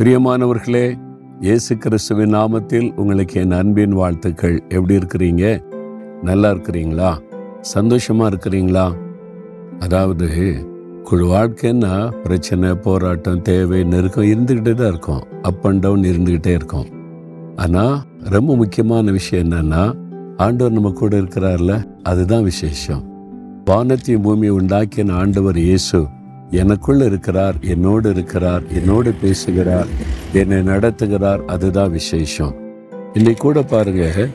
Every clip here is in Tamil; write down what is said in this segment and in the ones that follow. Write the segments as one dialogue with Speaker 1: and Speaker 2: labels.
Speaker 1: பிரியமானவர்களே இயேசு கிறிஸ்துவின் நாமத்தில் உங்களுக்கு என் அன்பின் வாழ்த்துக்கள். எப்படி இருக்கிறீங்க? நல்லா இருக்கிறீங்களா? சந்தோஷமா இருக்கிறீங்களா? அதாவது குழு வாழ்க்கைன்னா பிரச்சனை போராட்டம் தேவை நெருக்கம் இருந்துக்கிட்டே தான் இருக்கும். அப் அண்ட் டவுன் இருந்துக்கிட்டே இருக்கும். ஆனால் ரொம்ப முக்கியமான விஷயம் என்னன்னா ஆண்டவர் நம்ம கூட இருக்கிறார்ல அதுதான் விசேஷம். வானத்தையும் பூமியை உண்டாக்கின ஆண்டவர் இயேசு. எனக்குள் இருக்கிறார் என்னோடு இருக்கிறார் என்னோடு பேசுகிறார் என்னை நடத்துகிறார் அதுதான் விசேஷம். இன்னைக்கு கூட பாருங்க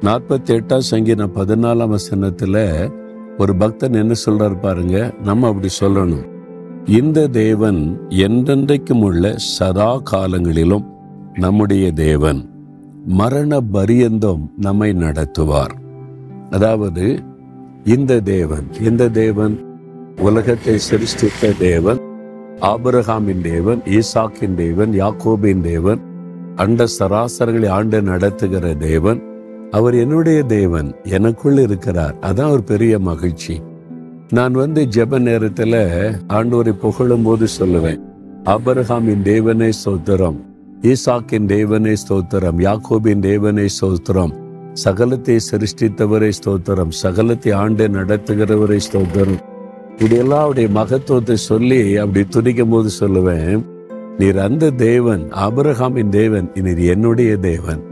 Speaker 1: நாற்பத்தி எட்டாம் சங்கீதம் பதினாலாம் வசனத்துல ஒரு பக்தன் என்ன சொல்றார் பாருங்க நம்ம அப்படி சொல்லணும். இந்த தேவன் என்றென்றைக்கும் உள்ள சதா காலங்களிலும் நம்முடைய தேவன். மரண பரியந்தம் நம்மை நடத்துவார். அதாவது இந்த தேவன் இந்த தேவன் உலகத்தை சிருஷ்டித்த தேவன் ஆபரகாமின் தேவன் ஈசாக்கின் தேவன் யாக்கோபின் தேவன் அண்ட சராசரங்களை ஆண்டு நடத்துகிற தேவன். அவர் என்னுடைய தேவன் எனக்குள் இருக்கிறார். அதான் ஒரு பெரிய மகிழ்ச்சி. நான் வந்து ஜெப நேரத்தில் ஆண்டோரை புகழும் போது சொல்லுவேன் ஆபரகாமின் தேவனை சோத்திரம் ஈசாக்கின் தேவனை ஸ்தோத்திரம் யாக்கோபின் தேவனை ஸ்தோத்திரம் சகலத்தை சிருஷ்டித்தவரை ஸ்தோத்திரம் சகலத்தை ஆண்டு நடத்துகிறவரை ஸ்தோத்திரம். இப்படியெல்லாம் அவருடைய மகத்துவத்தை சொல்லி அப்படி துணிக்கும் போது சொல்லுவேன் நீர் அந்த தேவன் ஆபரகாமின் தேவன் நீர் என்னுடைய தேவன்.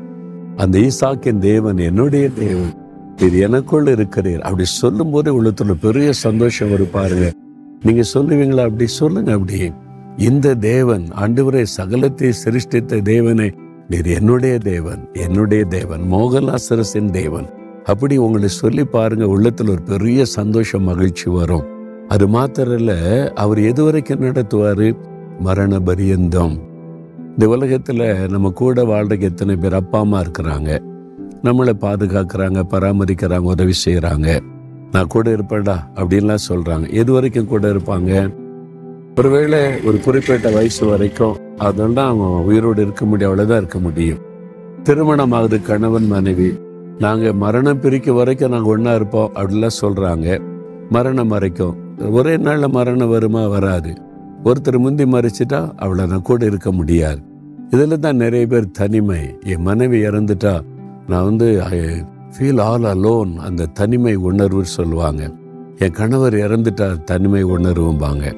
Speaker 1: அந்த ஈசாக்கின் தேவன் என்னுடைய தேவன். நீர் எனக்குள்ள இருக்கிறீர். அப்படி சொல்லும் போது உள்ளத்துல பெரிய சந்தோஷம் வரும் பாருங்க. நீங்க சொல்லுவீங்களா? அப்படி சொல்லுங்க அப்படி. இந்த தேவன் ஆண்டவரை சகலத்தை சிருஷ்டித்த தேவனை நீர் என்னுடைய தேவன் என்னுடைய தேவன் மோகலாசரசின் தேவன். அப்படி உங்களை சொல்லி பாருங்க உள்ளத்துல ஒரு பெரிய சந்தோஷம் மகிழ்ச்சி வரும். அது மாத்திரம் இல்லை அவர் எது வரைக்கும் நடத்துவார்? மரண பரியந்தம். இந்த உலகத்தில் நம்ம கூட வாழ்றதுக்கு எத்தனை பேர் அப்பா அம்மா இருக்கிறாங்க. நம்மளை பாதுகாக்கிறாங்க பராமரிக்கிறாங்க உதவி செய்கிறாங்க நான் கூட இருப்பேன்டா அப்படின்லாம் சொல்கிறாங்க எது வரைக்கும் கூட இருப்பாங்க? ஒருவேளை ஒரு குறிப்பிட்ட வயசு வரைக்கும் அதெல்லாம் அவன் உயிரோடு இருக்க முடியும் அவ்வளோதான் இருக்க முடியும். திருமணம் ஆகுது கணவன் மனைவி. நாங்கள் மரணம் பிரிக்க வரைக்கும் நாங்கள் ஒன்றா இருப்போம் அப்படிலாம் சொல்கிறாங்க மரணம் வரைக்கும். ஒரே நாள்ல மரணம் வருமா? வராது. ஒருத்தர் முந்தி மறிச்சிட்டா அவ்வளவுதான். கூட இருக்க முடியாது. இதுல தான் நிறைய பேர் தனிமை. என் மனைவி இறந்துட்டா நான் வந்து ஃபீல் ஆல் அலோன் அந்த தனிமை உணர்வு சொல்லுவாங்க. என் கணவர் இறந்துட்டா தனிமை உணர்வும்பாங்க.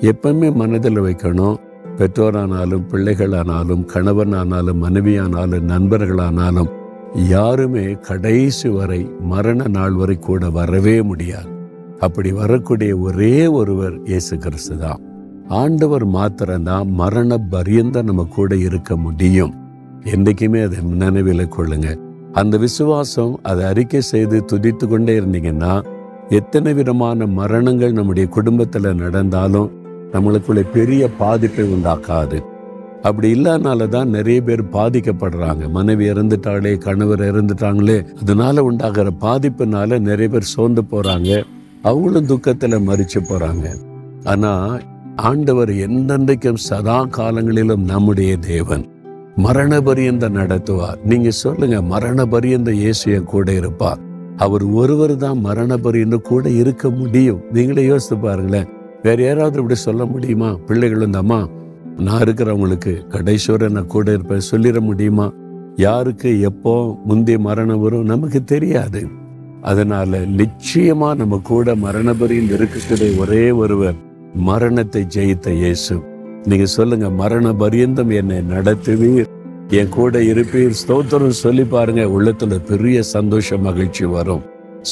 Speaker 1: எப்பவுமே மனதில் வைக்கணும். பெற்றோரானாலும் பிள்ளைகளானாலும் கணவனானாலும் மனைவியானாலும் நண்பர்களானாலும் யாருமே கடைசி வரை மரண நாள் வரை கூட வரவே முடியாது. அப்படி வரக்கூடிய ஒரே ஒருவர் இயேசு கிறிஸ்து தான். ஆண்டவர் மாத்திரம்தான் மரண பரியந்த நம்ம கூட இருக்க முடியும். என்றைக்குமே அதை நினைவில் கொள்ளுங்க. அந்த விசுவாசம் அதை அறிக்கை செய்து துதித்து கொண்டே இருந்தீங்கன்னா எத்தனை விதமான மரணங்கள் நம்முடைய குடும்பத்தில் நடந்தாலும் நம்மளுக்குள்ள பெரிய பாதிப்பை உண்டாக்காது. அப்படி இல்லாதனால தான் நிறைய பேர் பாதிக்கப்படுறாங்க. மனைவி இறந்துட்டாலே கணவர் இறந்துட்டாங்களே அதனால உண்டாகிற பாதிப்புனால நிறைய பேர் சோர்ந்து போறாங்க. அவங்களும் துக்கத்தில் மறிச்சு போகிறாங்க ஆனால் ஆண்டவர் எந்தெந்தைக்கும் சதா காலங்களிலும் நம்முடைய தேவன் மரண பரியந்த நடத்துவார். நீங்க சொல்லுங்க மரண பரியந்த இயேசு என் கூட இருப்பார். அவர் ஒருவர் தான் மரண பரியந்த கூட இருக்க முடியும். நீங்களே யோசித்து பாருங்களேன். வேற யாராவது இப்படி சொல்ல முடியுமா? பிள்ளைகள் இந்த அம்மா நான் இருக்கிறவங்களுக்கு கடைசிவரை நான் கூட இருப்பேன். சொல்லிட முடியுமா? யாருக்கு எப்போ முந்தைய மரணம் வரும்? நமக்கு தெரியாது. அதனால நிச்சயமா நம்ம கூட மரணபரியில் இருக்கிற ஒரே ஒருவர் மரணத்தை ஜெயித்த இயேசு. நீங்க சொல்லுங்க மரண பரியந்தம் என்னை நடத்துவீர்? என் கூட இருப்பீர். ஸ்தோத்திரம் சொல்லி பாருங்க உள்ளத்துல பெரிய சந்தோஷ மகிழ்ச்சி வரும்.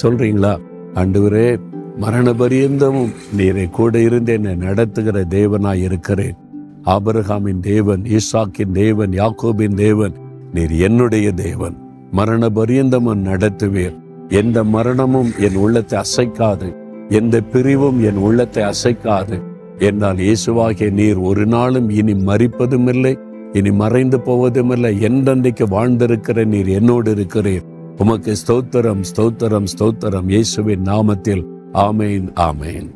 Speaker 1: சொல்றீங்களா? ஆண்டவரே மரண பரியந்தமும் நீரை கூட இருந்து என்னை நடத்துகிற தேவனாய் இருக்கிறேன். ஆபரகாமின் தேவன் ஈசாக்கின் தேவன் யாக்கோபின் தேவன் நீர் என்னுடைய தேவன். மரண பரியந்தமும் நடத்துவீர். எந்த மரணமும் என் உள்ளத்தை அசைக்காது. எந்த பிரிவும் என் உள்ளத்தை அசைக்காது. என்னால் இயேசுவாகிய நீர் ஒரு நாளும் இனி மறிப்பதும் இல்லை இனி மறைந்து போவதும் இல்லை என்றென்றைக்கு வாழ்ந்திருக்கிற நீர் என்னோடு இருக்கிறீர். உமக்கு ஸ்தோத்திரம் ஸ்தோத்திரம் ஸ்தோத்திரம் இயேசுவின் நாமத்தில். ஆமேன் ஆமேன்.